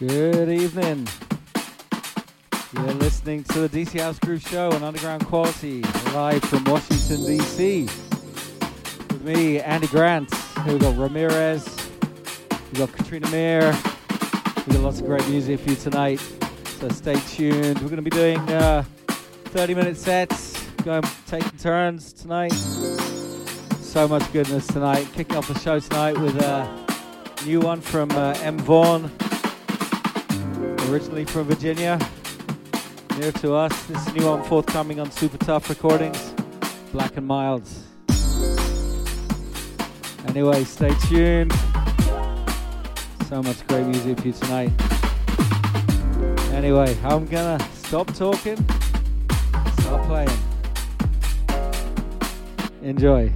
Good evening. You're listening to the DC House Groove Show on Underground Quality, live from Washington, D.C. With me, Andy Grant. Here we got Ramirez, we've got Katrina Meir. We've got lots of great music for you tonight, so stay tuned. We're going to be doing uh, 30 minute sets, going taking turns tonight. So much goodness tonight. Kicking off the show tonight with a new one from uh, M. Vaughn originally from Virginia, near to us. This is new one forthcoming on Super Tough Recordings, Black and Mild. Anyway, stay tuned. So much great music for you tonight. Anyway, I'm gonna stop talking, start playing. Enjoy.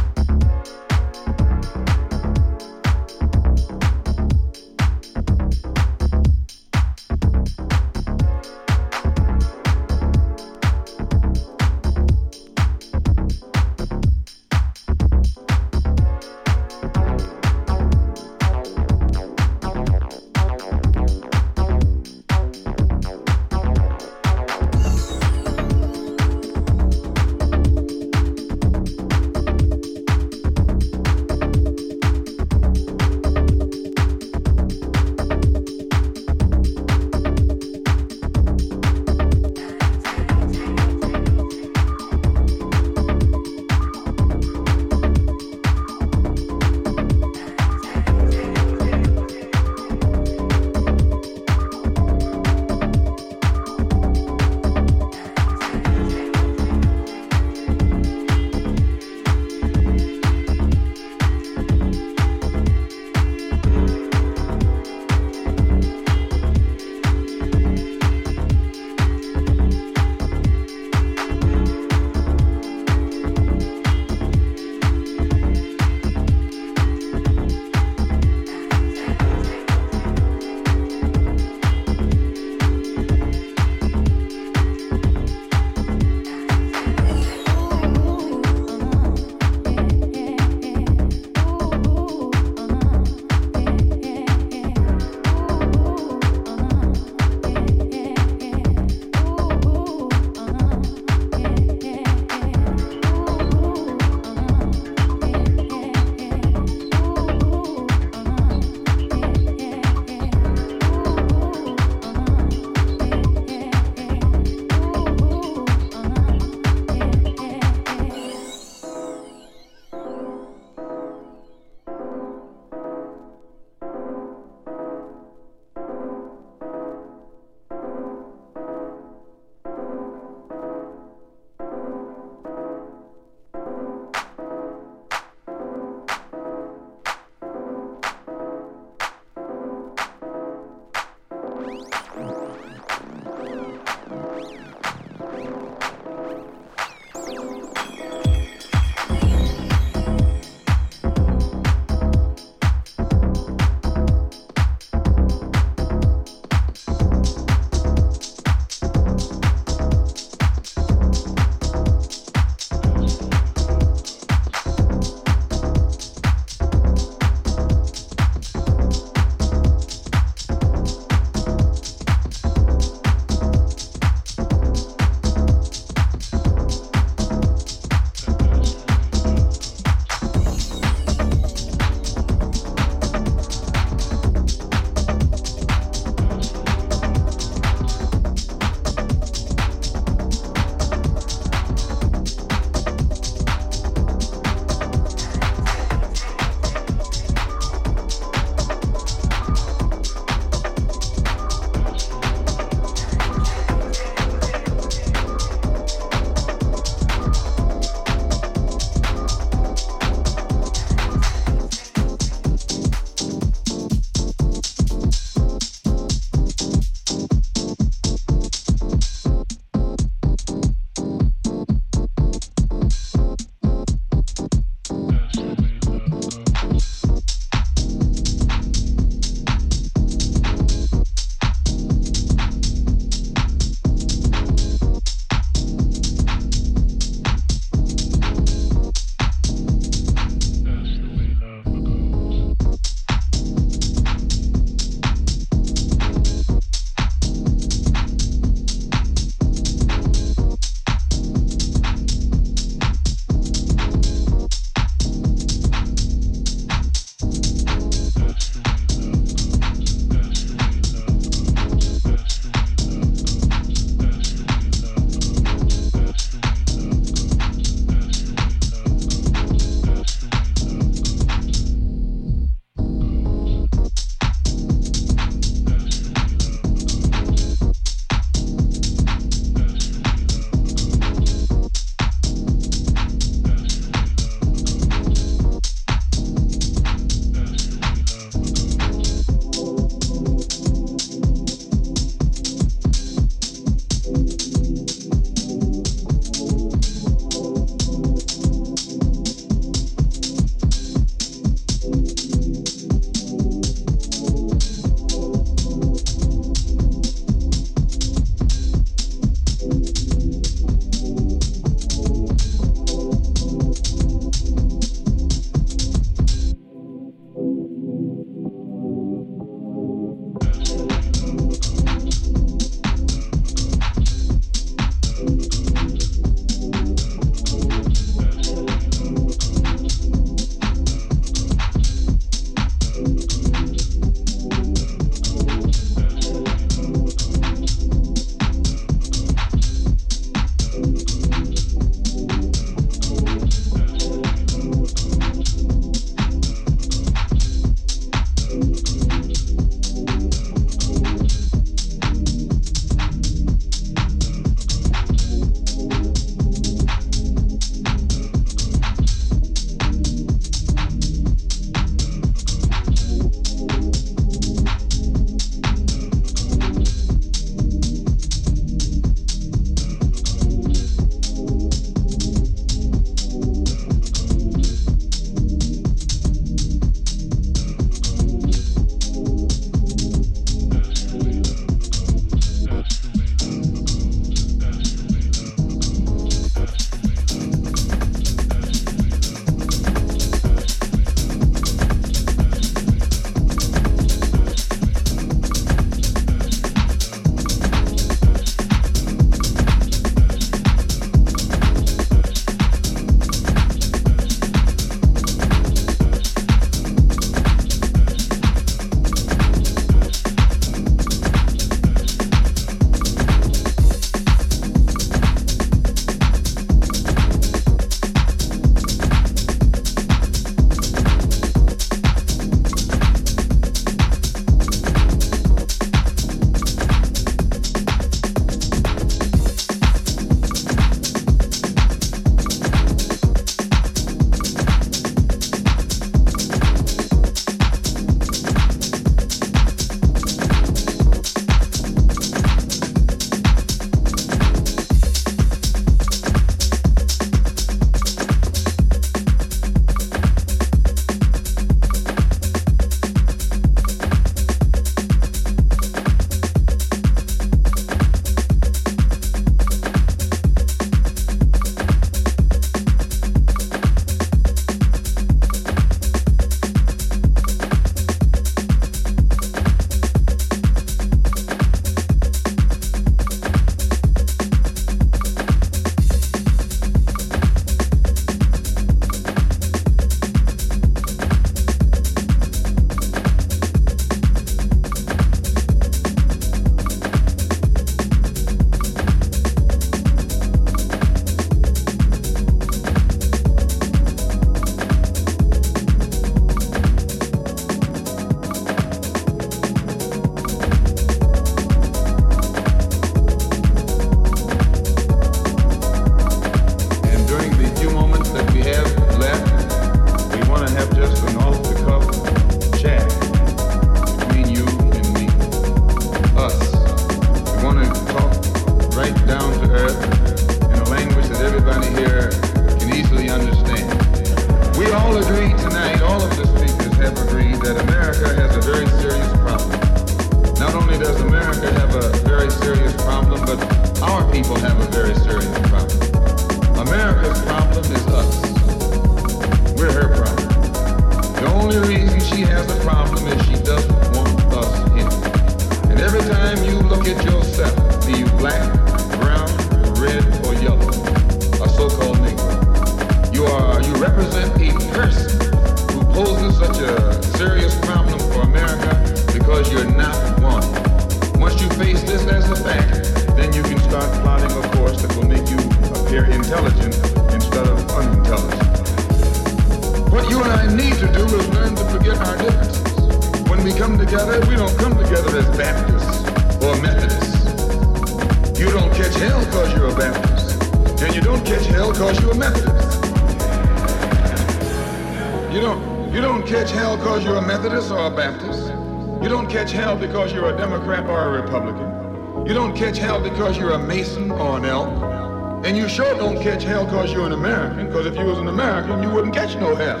because you're an American, because if you was an American, you wouldn't catch no hell.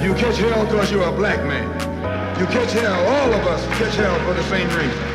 You catch hell because you're a black man. You catch hell, all of us catch hell for the same reason.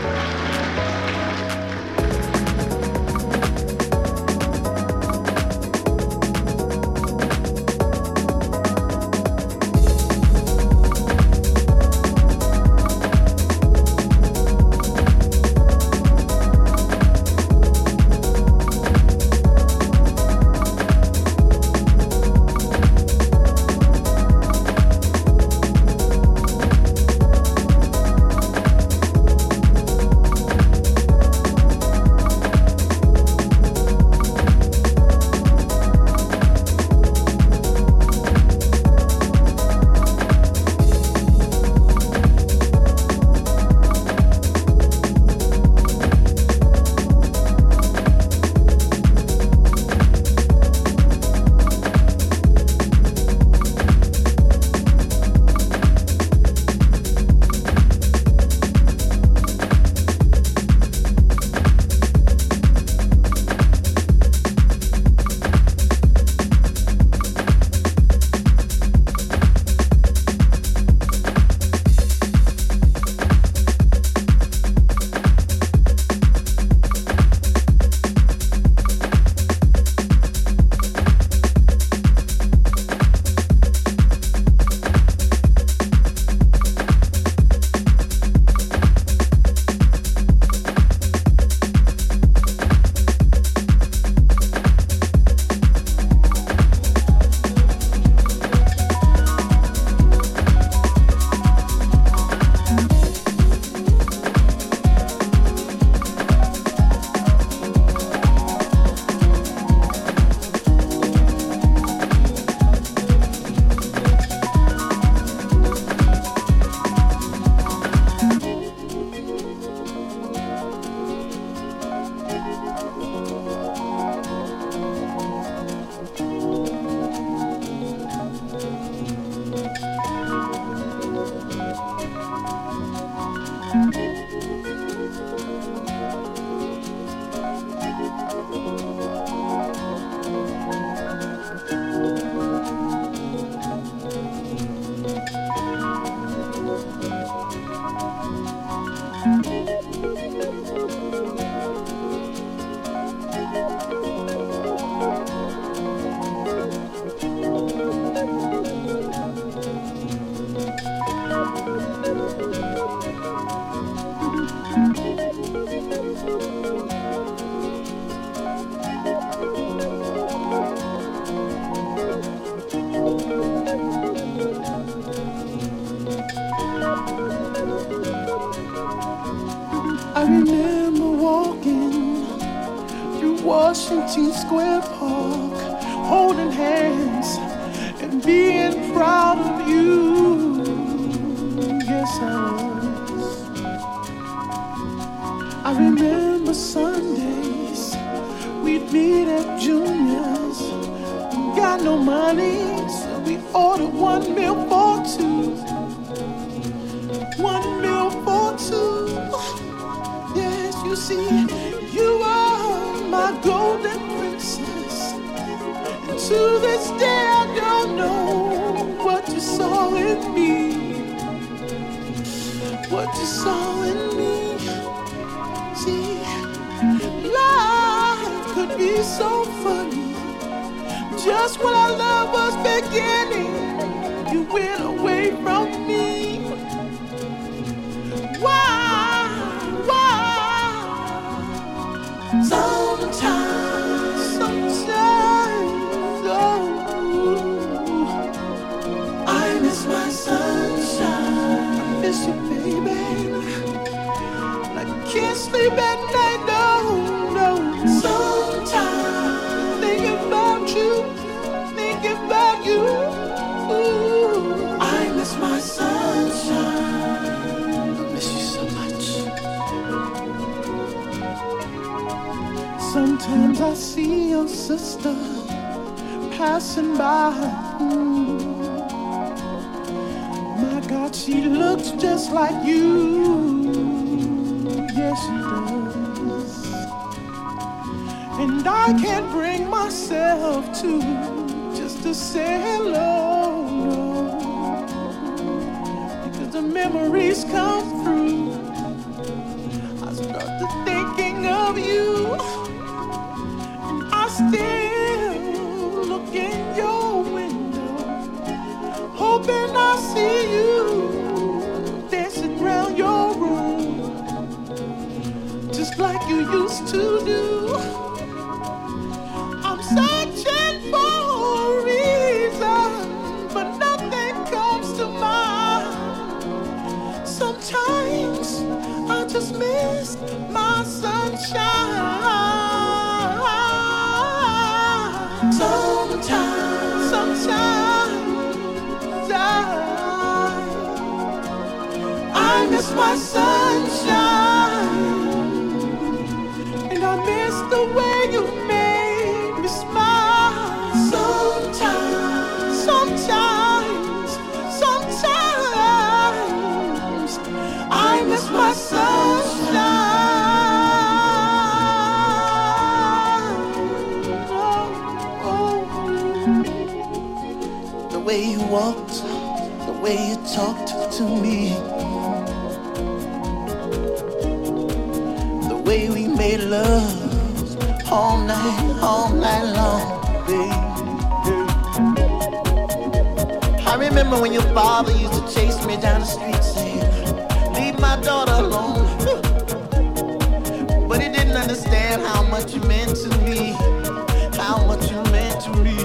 One meal for two. One meal for two. Yes, you see, you are my golden princess. And to this day, I don't know what you saw in me. What you saw in me. See, life could be so funny. Just when our love was beginning you went away from me. Your sister passing by. My God, she looks just like you. Yes, she does. And I can't bring myself to just to say hello. Because the memories come used to do. I'm searching for a reason, but nothing comes to mind. Sometimes I just miss my sunshine. Sometimes, sometimes I, I miss my sunshine. To me. The way we made love all night, all night long, baby. I remember when your father used to chase me down the street saying, Leave my daughter alone. But he didn't understand how much you meant to me, how much you meant to me,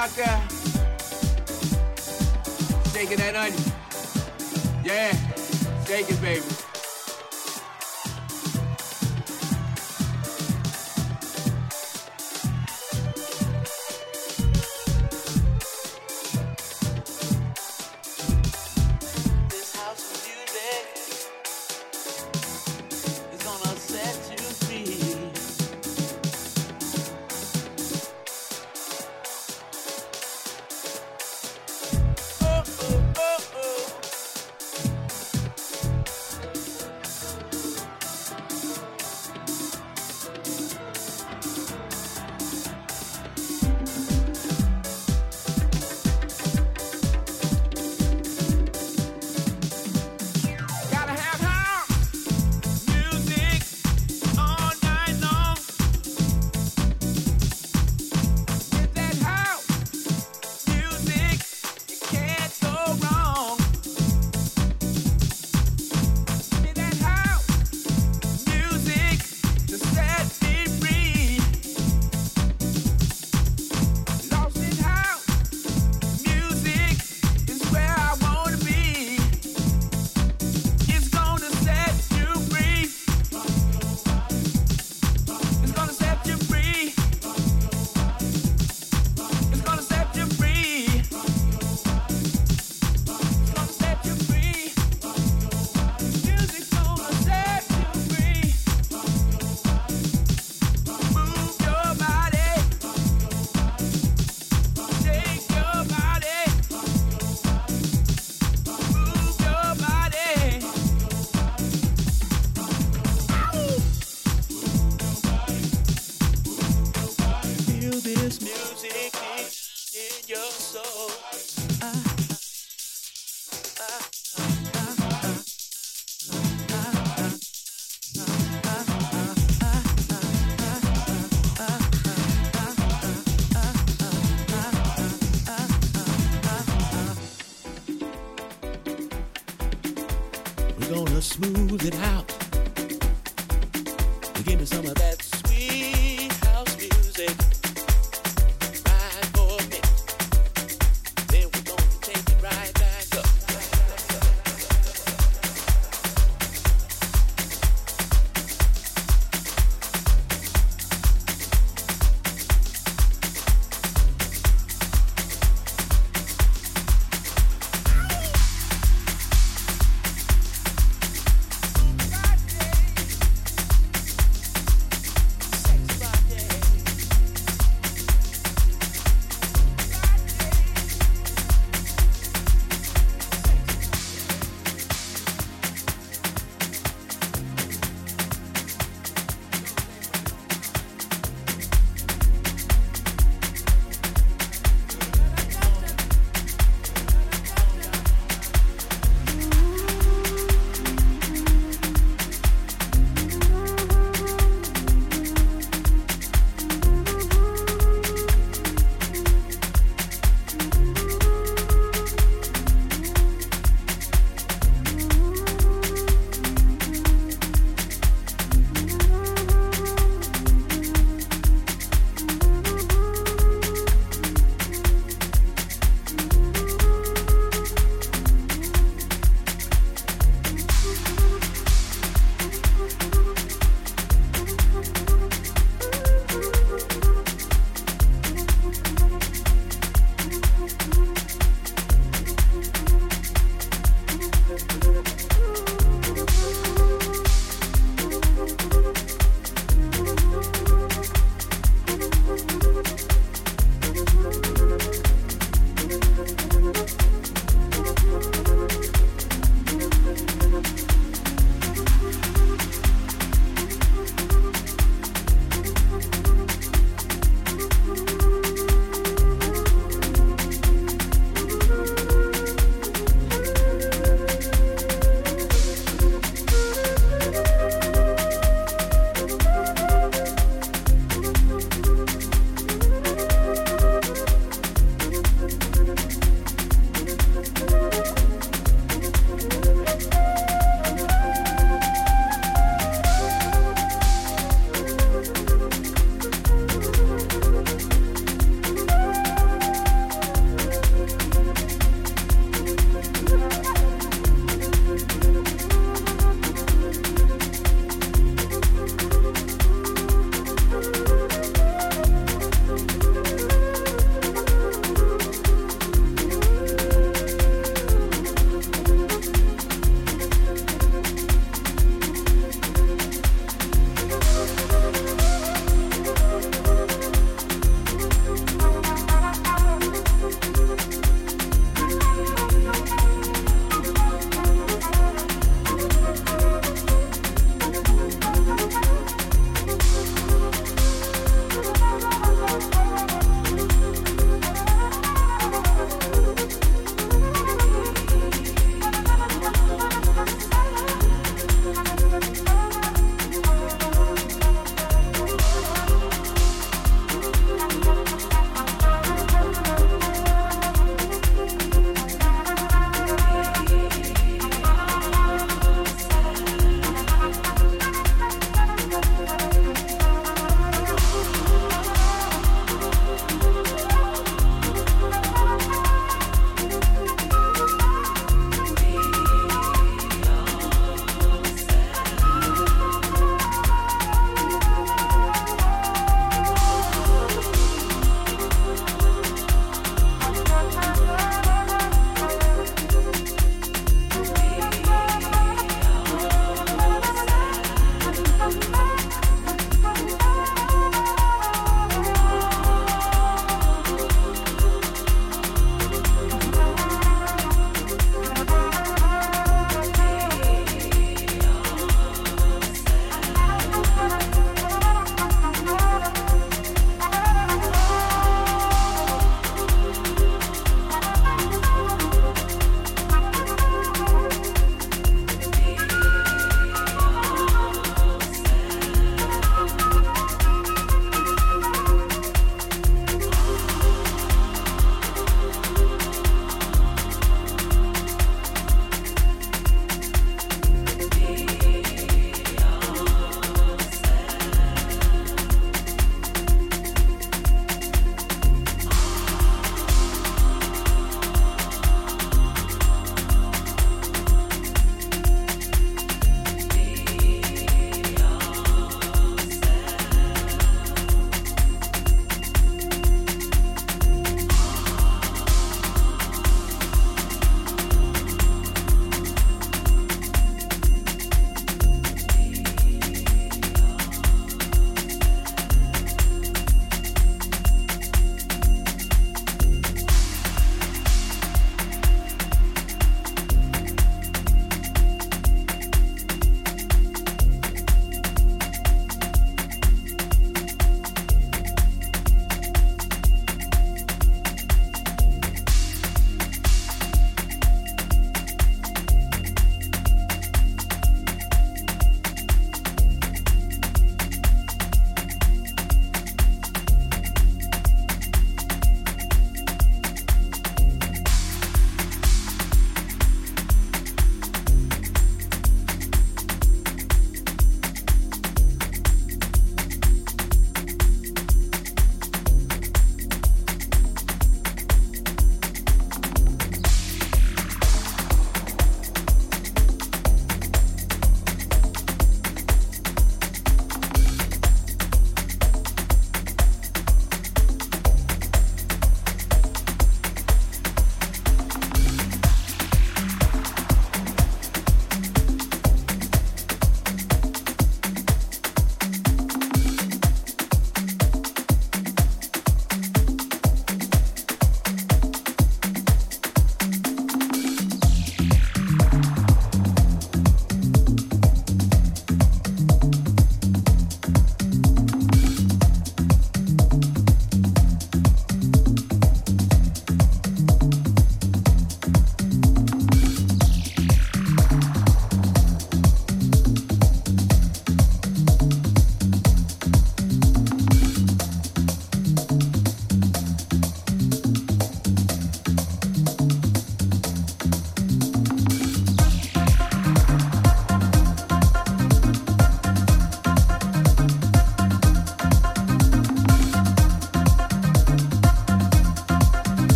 Out there shaking that onion.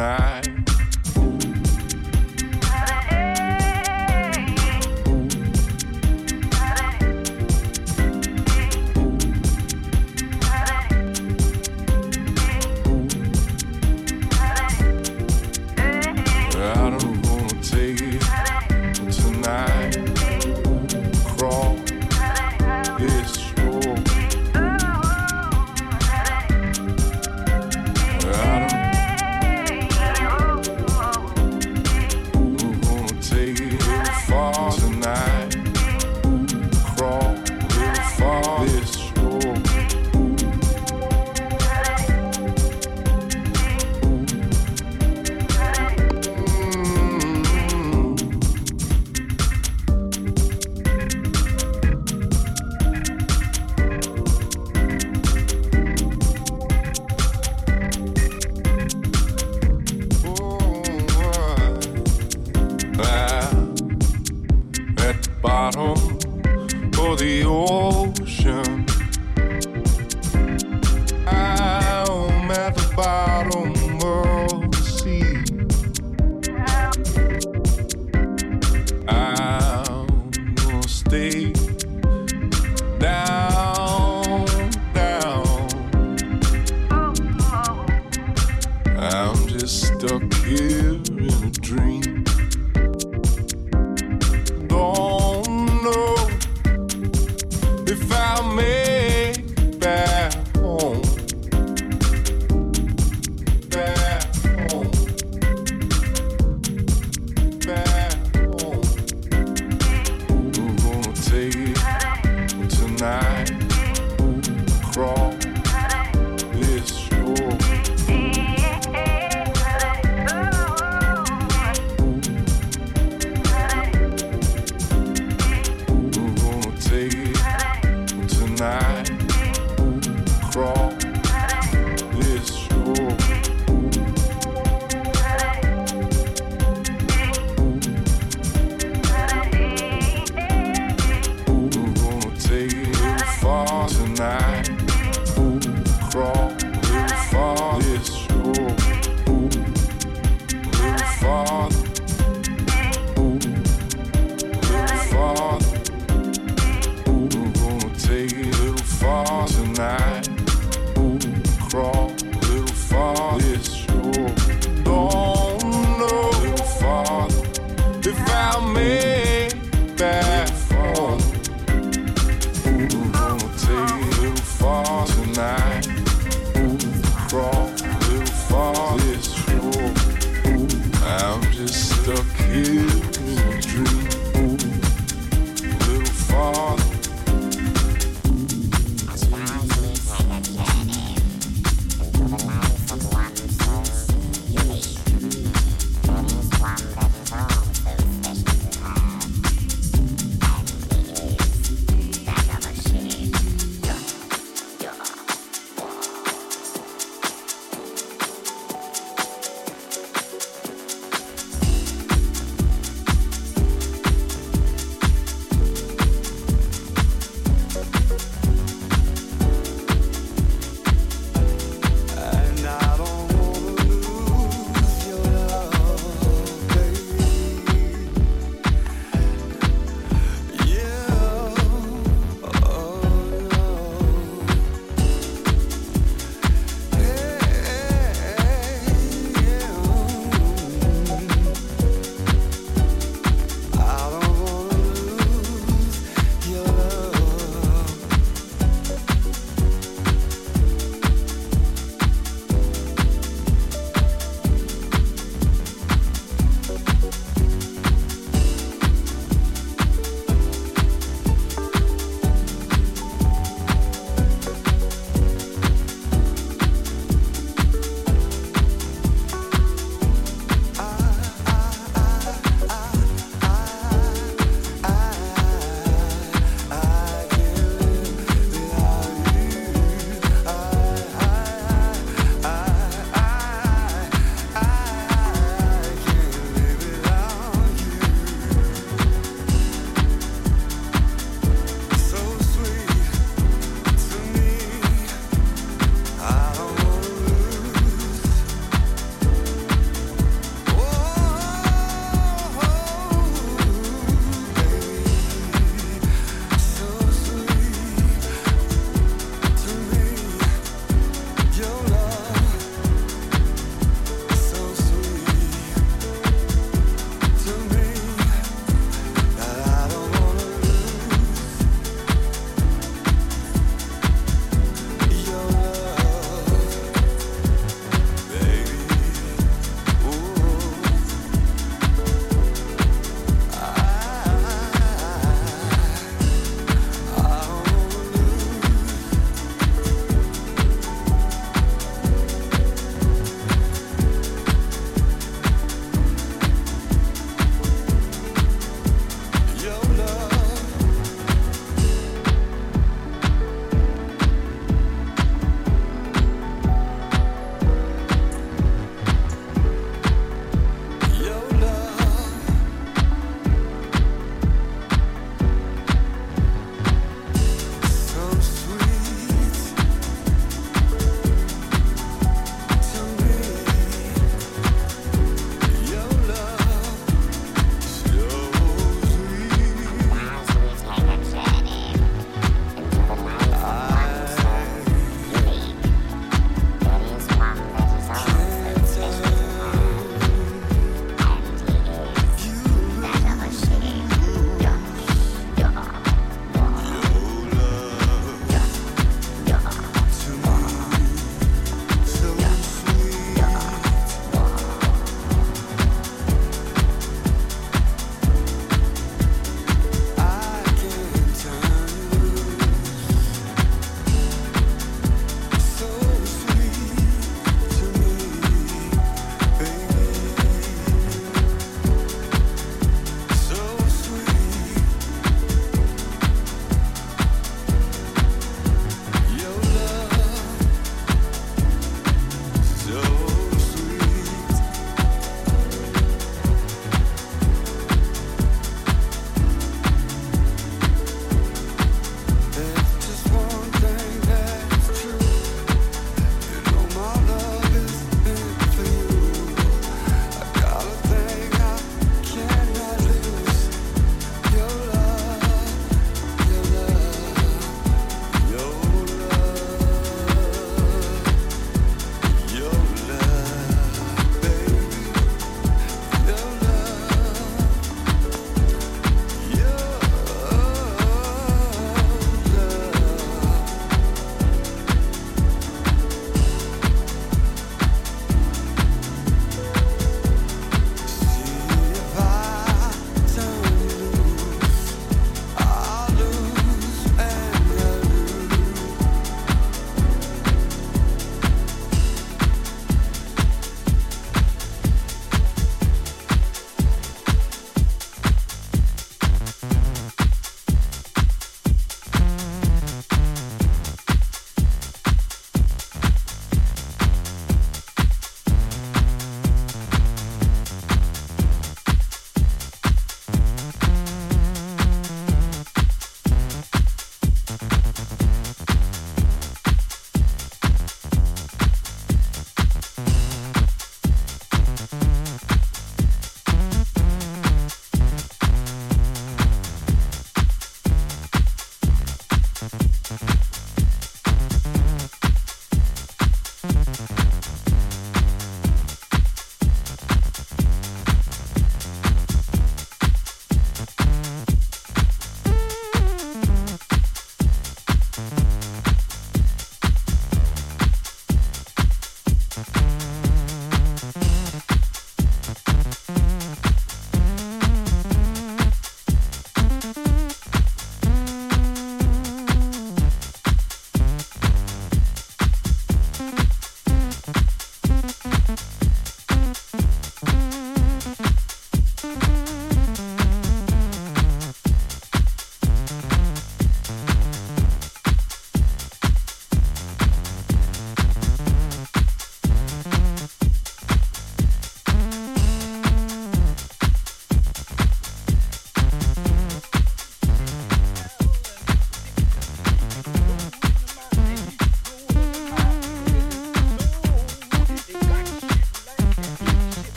Ooh.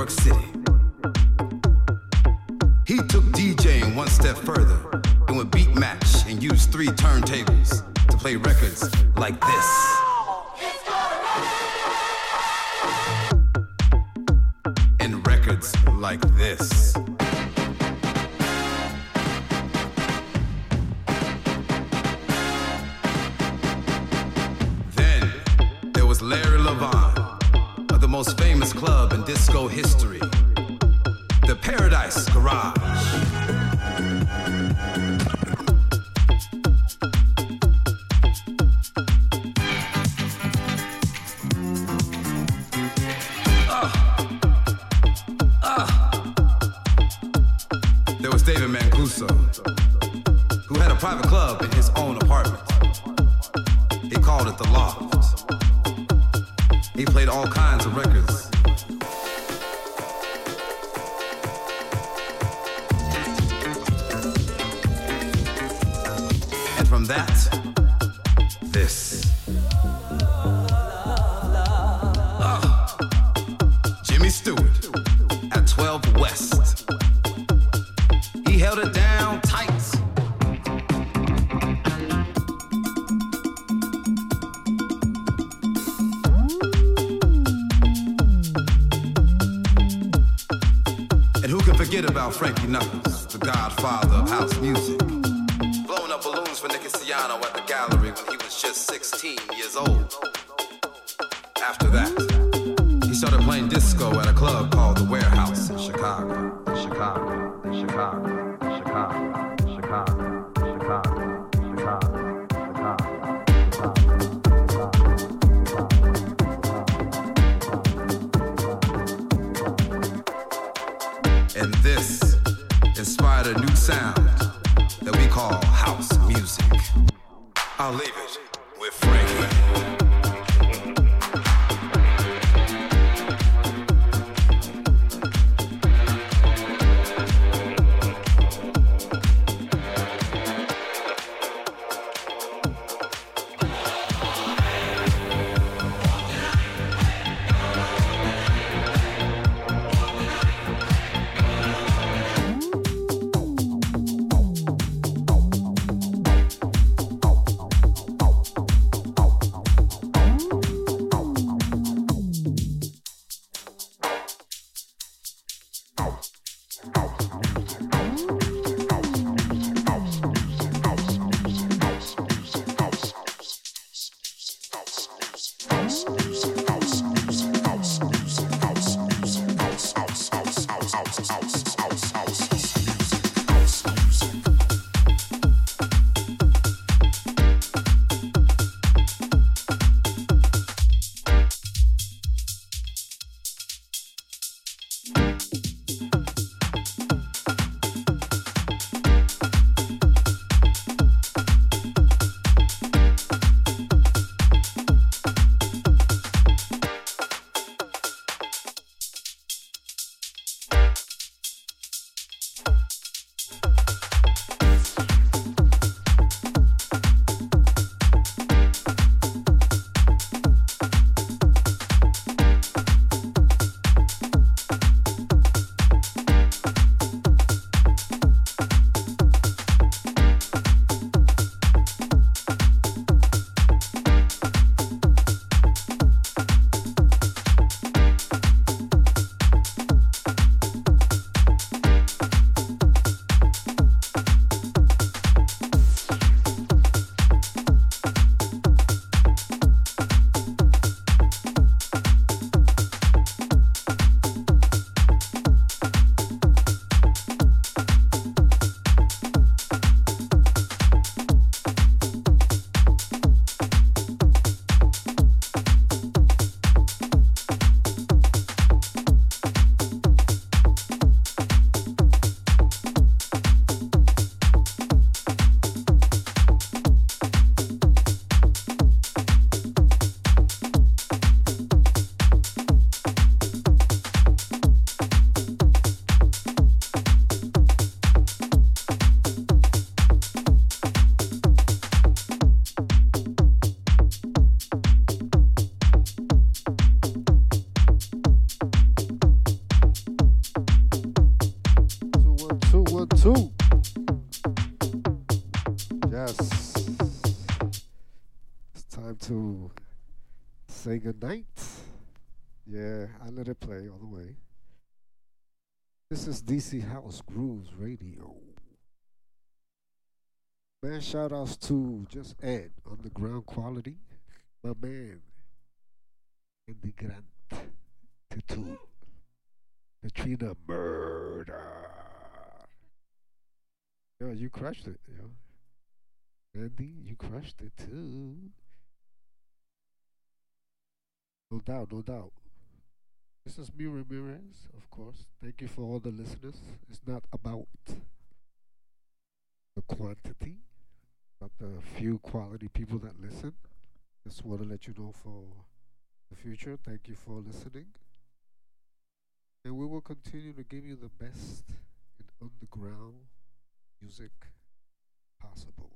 York City. Who had a private club in his own apartment. He called it the Loft. Say goodnight. Yeah, I let it play all the way. This is DC House Grooves Radio. Man, shout outs to Jus-Ed, Underground Quality, my man, Andy Grant, Tattoo, Katrina Murder. Yo, you crushed it, yo. Andy, you crushed it too. No doubt, no doubt. This is me, Ramirez, of course. Thank you for all the listeners. It's not about the quantity, but the few quality people that listen. Just want to let you know for the future. Thank you for listening. And we will continue to give you the best in underground music possible.